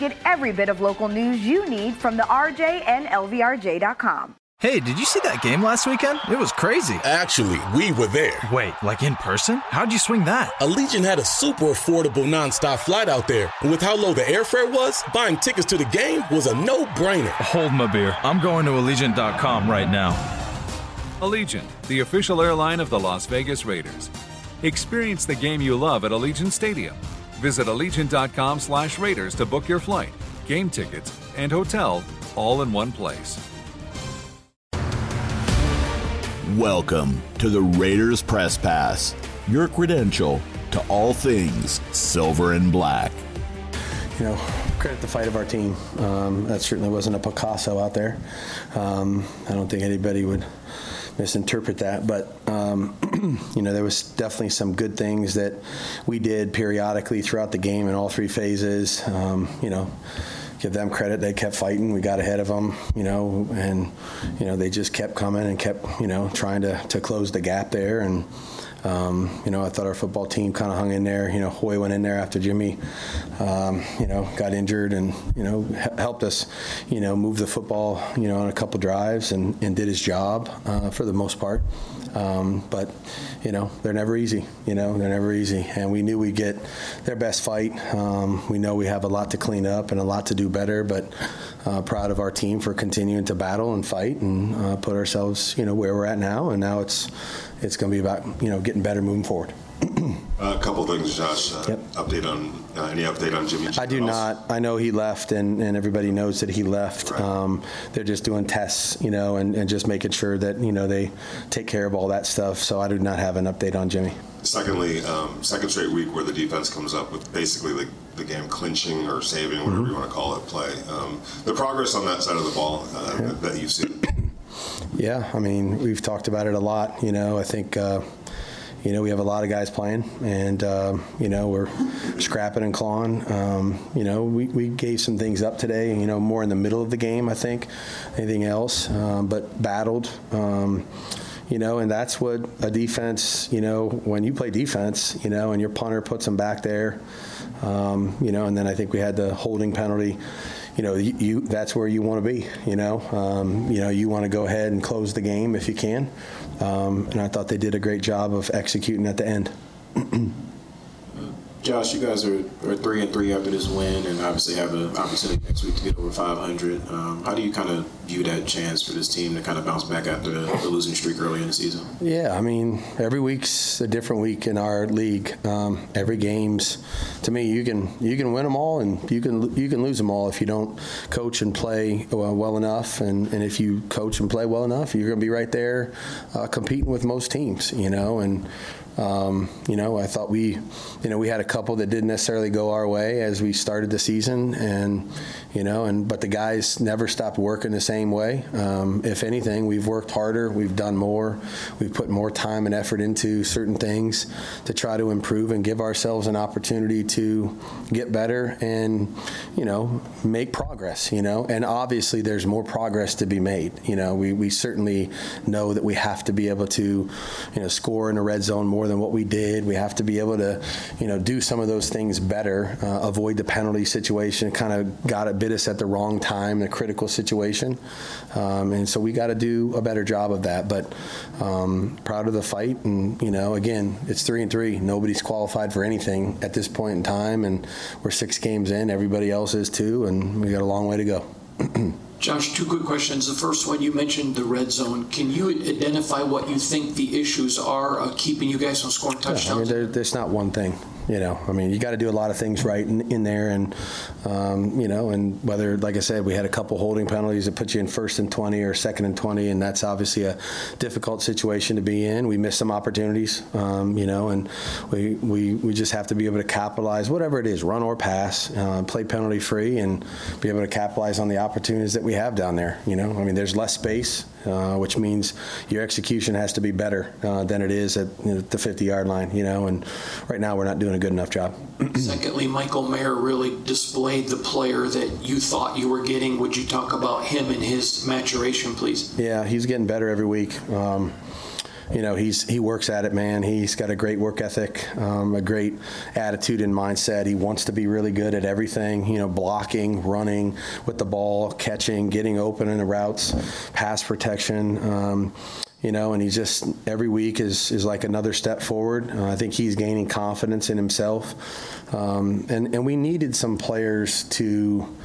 Get every bit of local news you need from the RJ and LVRJ.com. Hey, did you see that game last weekend? It was crazy. Actually, we were there. Wait, like in person? How'd you swing that? Allegiant had a super affordable nonstop flight out there. And with how low the airfare was, buying tickets to the game was a no brainer. Hold my beer. I'm going to Allegiant.com right now. Allegiant, the official airline of the Las Vegas Raiders. Experience the game you love at Allegiant Stadium. Visit Allegiant.com slash Raiders to book your flight, game tickets, and hotel all in one place. Welcome to the Raiders Press Pass, your credential to all things silver and black. You know, credit the fight of our team. Um, that certainly wasn't a Picasso out there. Um, I don't think anybody would misinterpret that, but um, you know there was definitely some good things that we did periodically throughout the game in all three phases. Um, you know, give them credit; they kept fighting. We got ahead of them, you know, and you know they just kept coming and kept you know trying to to close the gap there and. Um, you know, I thought our football team kind of hung in there. You know, Hoy went in there after Jimmy, um, you know, got injured and, you know, helped us, you know, move the football, you know, on a couple drives and, and did his job uh, for the most part. Um, but, you know, they're never easy. You know, they're never easy. And we knew we'd get their best fight. Um, we know we have a lot to clean up and a lot to do better, but uh, proud of our team for continuing to battle and fight and uh, put ourselves, you know, where we're at now. And now it's, it's going to be about you know getting better moving forward. a couple things, Josh. Uh, Yep. Update on uh, any update on Jimmy? I do not. I know he left, and, and everybody knows that he left. Um, they're just doing tests, you know, and, and just making sure that you know they take care of all that stuff. So I do not have an update on Jimmy. Secondly, um, second straight week where the defense comes up with basically the, the game clinching or saving, whatever Mm-hmm. you want to call it, play. Um, the progress on that side of the ball uh, that you've seen. Yeah, I mean, we've talked about it a lot. You know, I think, uh, you know, we have a lot of guys playing, and, um, you know, we're scrapping and clawing. Um, you know, we, we gave some things up today, you know, more in the middle of the game, I think, anything else, um, but battled. Um, you know, and that's what a defense, you know, when you play defense, you know, and your punter puts them back there, um, you know, and then I think we had the holding penalty you know, you, you that's where you want to be. You know, um, you know, you want to go ahead and close the game if you can. Um, and I thought they did a great job of executing at the end. Josh, you guys are, are three and three after this win, and obviously have an opportunity next week to get over 500. Um, how do you kind of view that chance for this team to kind of bounce back after the, the losing streak early in the season? Yeah, I mean, every week's a different week in our league. Um, every game's, to me, you can you can win them all, and you can you can lose them all if you don't coach and play well, well enough. And, and if you coach and play well enough, you're going to be right there uh, competing with most teams. You know, and um, you know, I thought we, you know, we had a couple that didn't necessarily go our way as we started the season, and you know, and but the guys never stopped working the same way. Um, if anything, we've worked harder, we've done more, we've put more time and effort into certain things to try to improve and give ourselves an opportunity to get better and you know make progress. You know, and obviously there's more progress to be made. You know, we we certainly know that we have to be able to, you know, score in the red zone more than what we did. We have to be able to, you know, do some of those things better, uh, avoid the penalty situation. Kind of got it, bit us at the wrong time, the critical situation, um, and so we got to do a better job of that. But um, proud of the fight, and you know, again, it's three and three. Nobody's qualified for anything at this point in time, and we're six games in. Everybody else is too, and we got a long way to go. Josh, two quick questions. The first one, you mentioned the red zone. Can you identify what you think the issues are uh, keeping you guys from scoring Yeah, I mean, there, there's not one thing. You know, I mean, you got to do a lot of things right in, in there, and um, you know, and whether, like I said, we had a couple holding penalties that put you in first and 20 or second and 20, and that's obviously a difficult situation to be in. We missed some opportunities, um, you know, and we, we we just have to be able to capitalize, whatever it is, run or pass, uh, play penalty free, and be able to capitalize on the opportunities that we have down there. You know, I mean, there's less space, uh, which means your execution has to be better uh, than it is at you know, the 50 yard line. You know, and right now we're not doing a good enough job. Secondly, Michael Mayer really displayed the player that you thought you were getting. Would you talk about him and his maturation, please? Yeah, he's getting better every week. Um, you know, he's he works at it, man. He's got a great work ethic, um, a great attitude and mindset. He wants to be really good at everything. You know, blocking, running with the ball, catching, getting open in the routes, pass protection. Um, you know, and he just every week is is like another step forward. Uh, I think he's gaining confidence in himself, um, and and we needed some players to.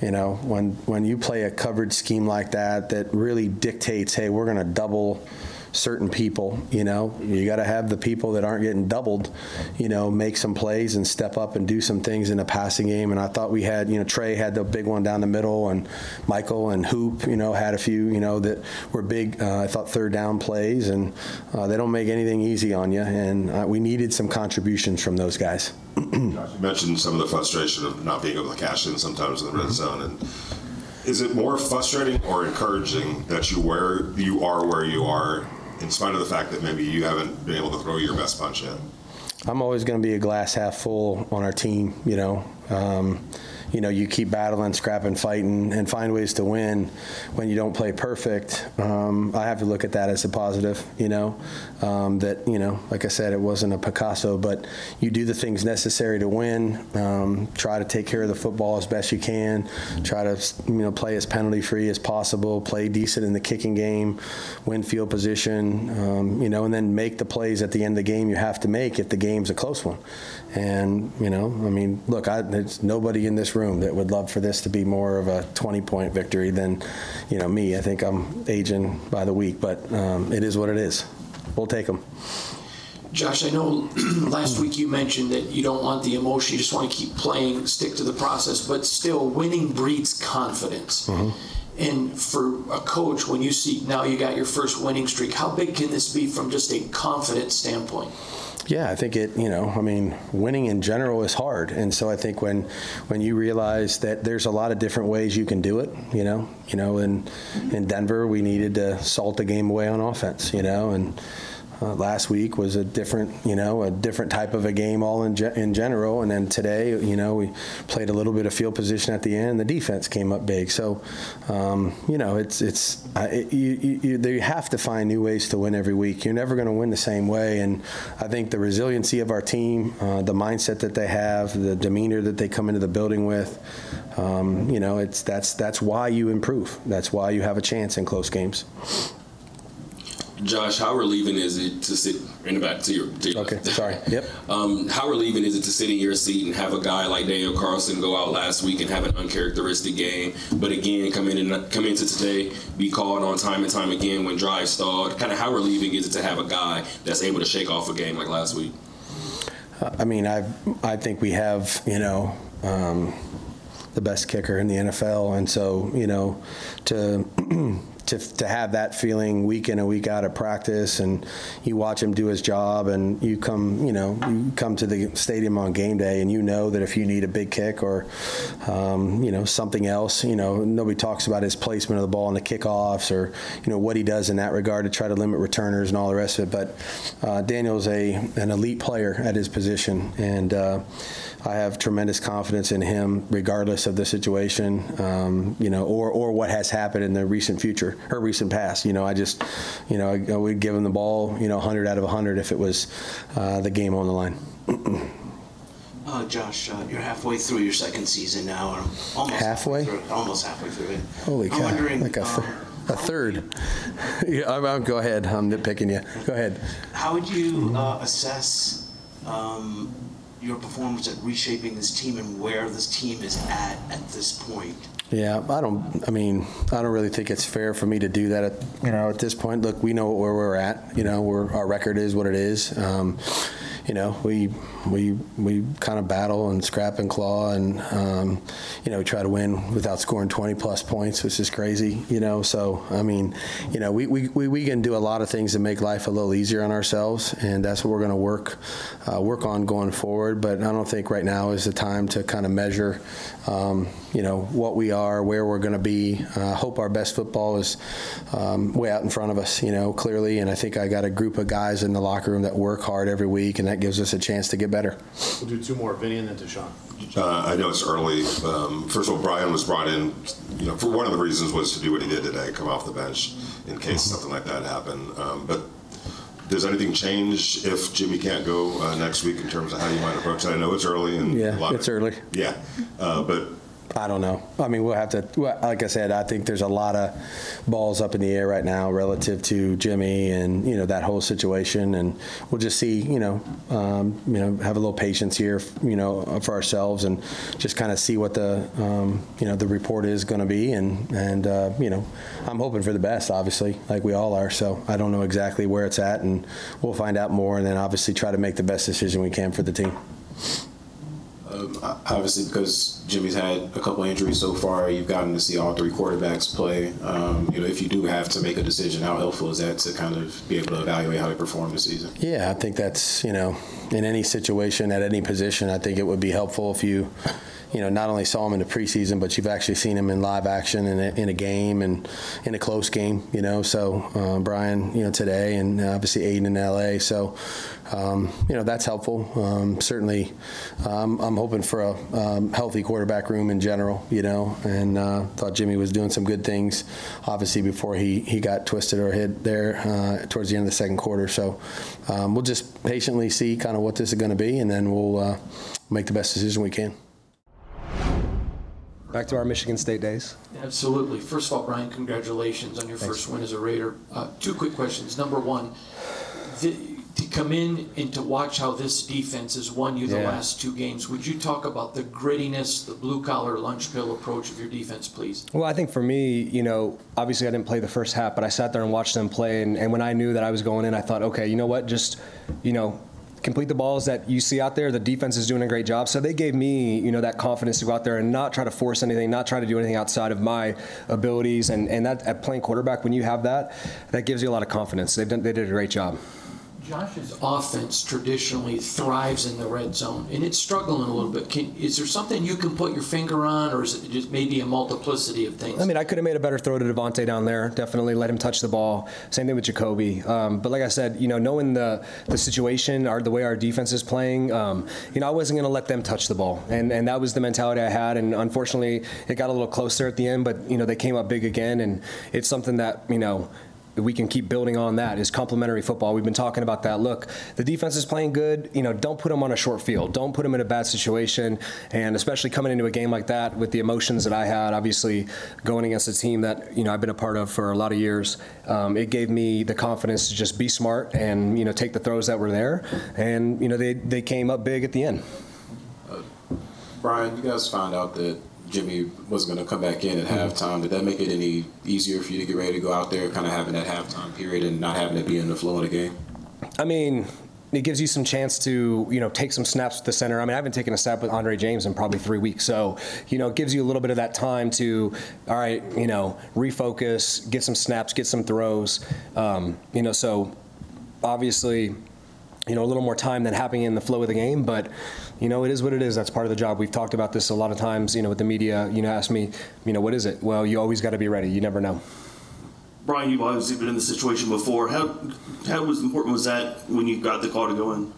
You know, when when you play a covered scheme like that, that really dictates, hey, we're going to double certain people. You know, you got to have the people that aren't getting doubled. You know, make some plays and step up and do some things in the passing game. And I thought we had, you know, Tre had the big one down the middle, and Michael and Hoop, you know, had a few, you know, that were big. Uh, I thought third down plays, and uh, they don't make anything easy on you. And uh, we needed some contributions from those guys. you mentioned some of the frustration of not being able to cash in sometimes in the red zone and is it more frustrating or encouraging that you where you are where you are in spite of the fact that maybe you haven't been able to throw your best punch yet? I'm always going to be a glass half full on our team, you know. Um, you know, you keep battling, scrapping, fighting, and find ways to win when you don't play perfect. Um, I have to look at that as a positive, you know, um, that, you know, like I said, it wasn't a Picasso, but you do the things necessary to win, um, try to take care of the football as best you can, try to, you know, play as penalty free as possible, play decent in the kicking game, win field position, um, you know, and then make the plays at the end of the game you have to make if the game's a close one. And, you know, I mean, look, I, there's nobody in this room that would love for this to be more of a 20 point victory than, you know, me. I think I'm aging by the week, but um, it is what it is. We'll take them. Josh, I know last week you mentioned that you don't want the emotion, you just want to keep playing, stick to the process, but still, winning breeds confidence. Mm-hmm. And for a coach, when you see now you got your first winning streak, how big can this be from just a confidence standpoint? Yeah, I think it. You know, I mean, winning in general is hard, and so I think when when you realize that there's a lot of different ways you can do it. You know, you know, in in Denver we needed to salt the game away on offense. You know, and uh, last week was a different, you know, a different type of a game all in, ge- in general. And then today, you know, we played a little bit of field position at the end. The defense came up big. So, um, you know, it's it's uh, it, you, you, you have to find new ways to win every week. You're never going to win the same way. And I think the resiliency of our team, uh, the mindset that they have, the demeanor that they come into the building with, um, you know, it's that's that's why you improve. That's why you have a chance in close games. Josh, how relieving is it to sit in the back to your? To your okay, sorry. Yep. Um, how relieving is it to sit in your seat and have a guy like Daniel Carlson go out last week and have an uncharacteristic game, but again come in and come into today, be called on time and time again when drive stalled. Kind of how relieving is it to have a guy that's able to shake off a game like last week? I mean, I I think we have you know. Um, the best kicker in the NFL, and so you know, to to, to have that feeling week in and week out of practice and you watch him do his job and you come you know you come to the stadium on game day and you know that if you need a big kick or um, you know something else you know nobody talks about his placement of the ball in the kickoffs or you know what he does in that regard to try to limit returners and all the rest of it. But uh, Daniel's a an elite player at his position and uh, I have tremendous confidence in him, regardless of the situation, um, you know, or or what has happened in the recent future or recent past. You know, I just, you know, I, I would give him the ball, you know, 100 out of 100 if it was uh, the game on the line. Uh, Josh, uh, you're halfway through your second season now, or almost halfway, halfway through, almost halfway through it. Holy cow! Like a, th- um, a third. yeah, I'm, I'm, go ahead. I'm nitpicking you. Go ahead. How would you uh, assess um, your performance at reshaping this team and where this team is at at this point? Yeah, I don't. I mean, I don't really think it's fair for me to do that. At, you know, at this point, look, we know where we're at. You know, where our record is what it is. Um, you know, we we we kind of battle and scrap and claw, and um, you know, try to win without scoring 20 plus points, which is crazy. You know, so I mean, you know, we we, we, we can do a lot of things to make life a little easier on ourselves, and that's what we're going to work uh, work on going forward. But I don't think right now is the time to kind of measure, um, you know, what we are, where we're going to be. Uh, hope our best football is um, way out in front of us, you know, clearly. And I think I got a group of guys in the locker room that work hard every week, and that gives us a chance to get better. We'll do two more, Vinny and then Deshaun. Uh, I know it's early. Um, first of all, Brian was brought in, you know, for one of the reasons was to do what he did today, come off the bench in case Mm-hmm. something like that happened. Um, but does anything change if Jimmy can't go uh, next week in terms of how you might approach that? I know it's early and a Yeah, lot it's of, early. Yeah, uh, but I don't know. I mean, we'll have to. well, Like I said, I think there's a lot of balls up in the air right now relative to Jimmy and you know that whole situation, and we'll just see. You know, um, you know, have a little patience here, you know, for ourselves, and just kind of see what the um, you know the report is going to be, and and uh, you know, I'm hoping for the best, obviously, like we all are. So I don't know exactly where it's at, and we'll find out more, and then obviously try to make the best decision we can for the team. Um, obviously, because Jimmy's had a couple injuries so far, you've gotten to see all three quarterbacks play. Um, you know, if you do have to make a decision, how helpful is that to kind of be able to evaluate how they perform this season? Yeah, I think that's, you know, in any situation, at any position, I think it would be helpful if you, you know, not only saw him in the preseason, but you've actually seen him in live action in a, in a game and in a close game, you know. So, uh, Brian, you know, today and obviously Aidan in LA. So, um, you know, that's helpful. Um, certainly, um, I'm hoping for a um, healthy quarterback room in general, you know, and uh, thought Jimmy was doing some good things, obviously, before he, he got twisted or hit there uh, towards the end of the second quarter. So um, we'll just patiently see kind of what this is going to be, and then we'll uh, make the best decision we can. Back to our Michigan State days. Absolutely. First of all, Brian, congratulations on your Thanks. first win as a Raider. Uh, two quick questions. Number one, the, to come in and to watch how this defense has won you the Yeah. last two games, would you talk about the grittiness, the blue collar lunch pill approach of your defense, please? Well, I think for me, you know, obviously I didn't play the first half, but I sat there and watched them play. And, and when I knew that I was going in, I thought, okay, you know what? Just, you know, complete the balls that you see out there. The defense is doing a great job. So they gave me, you know, that confidence to go out there and not try to force anything, not try to do anything outside of my abilities. And, and that at playing quarterback, when you have that, that gives you a lot of confidence. They've done, they did a great job. Josh's offense traditionally thrives in the red zone, and it's struggling a little bit. Can, is there something you can put your finger on, or is it just maybe a multiplicity of things? I mean, I could have made a better throw to Davante down there. Definitely let him touch the ball. Same thing with Jacoby. Um, but like I said, you know, knowing the the situation, our, the way our defense is playing, um, you know, I wasn't going to let them touch the ball, and and that was the mentality I had. And unfortunately, it got a little closer at the end. But you know, they came up big again, and it's something that you know we can keep building on that is complementary football. We've been talking about that. Look, the defense is playing good. You know, don't put them on a short field. Don't put them in a bad situation. And especially coming into a game like that with the emotions that I had, obviously going against a team that you know I've been a part of for a lot of years, um, it gave me the confidence to just be smart and you know take the throws that were there. And you know they they came up big at the end. Brian, you guys found out that Jimmy was going to come back in at halftime. Did that make it any easier for you to get ready to go out there, kind of having that halftime period and not having to be in the flow of the game? I mean, it gives you some chance to, you know, take some snaps with the center. I mean, I haven't taken a snap with Andre James in probably three weeks. So, you know, it gives you a little bit of that time to, all right, you know, refocus, get some snaps, get some throws. Um, you know, so obviously, you know, a little more time than happening in the flow of the game, but you know, it is what it is. That's part of the job. We've talked about this a lot of times, you know, with the media, you know, ask me, you know, what is it? Well, you always got to be ready. You never know. Brian, you've obviously been in this situation before. How how was important was that when you got the call to go in?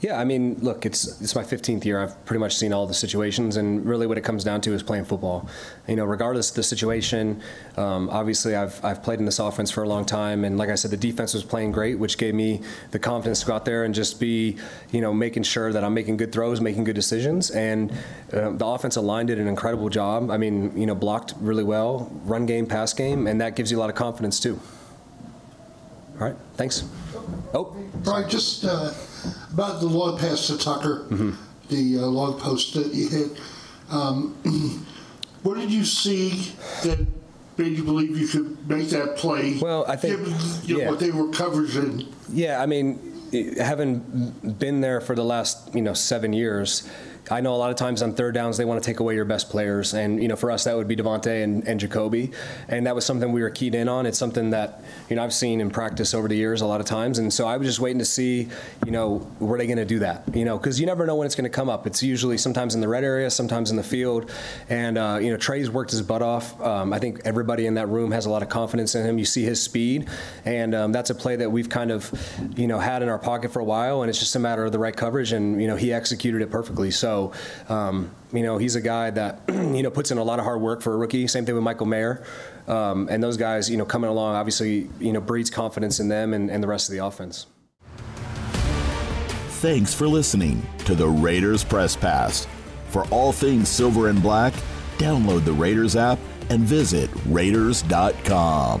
Yeah, I mean, look, it's it's my 15th year. I've pretty much seen all the situations, and really, what it comes down to is playing football. You know, regardless of the situation. Um, obviously, I've I've played in this offense for a long time, and like I said, the defense was playing great, which gave me the confidence to go out there and just be, you know, making sure that I'm making good throws, making good decisions, and uh, the offensive line did an incredible job. I mean, you know, blocked really well, run game, pass game, and that gives you a lot of confidence too. All right, thanks. Oh, Right, just uh, about the log pass to Tucker, Mm-hmm. the uh, long post that you hit. Um, what did you see that made you believe you could make that play? Well, I think- given you know, yeah. what they were coverage in. Yeah, I mean, having been there for the last you know seven years. I know a lot of times on third downs they want to take away your best players, and you know for us that would be Davante and, and Jacoby, and that was something we were keyed in on. It's something that you know I've seen in practice over the years a lot of times, and so I was just waiting to see, you know, were they going to do that? You know, because you never know when it's going to come up. It's usually sometimes in the red area, sometimes in the field, and uh, you know Tre's worked his butt off. Um, I think everybody in that room has a lot of confidence in him. You see his speed, and um, that's a play that we've kind of, you know, had in our pocket for a while, and it's just a matter of the right coverage, and you know he executed it perfectly. So. Um, you know, he's a guy that you know puts in a lot of hard work for a rookie. Same thing with Michael Mayer, um, and those guys, you know, coming along obviously, you know, breeds confidence in them and, and the rest of the offense. Thanks for listening to the Raiders Press Pass. For all things silver and black, download the Raiders app and visit Raiders.com.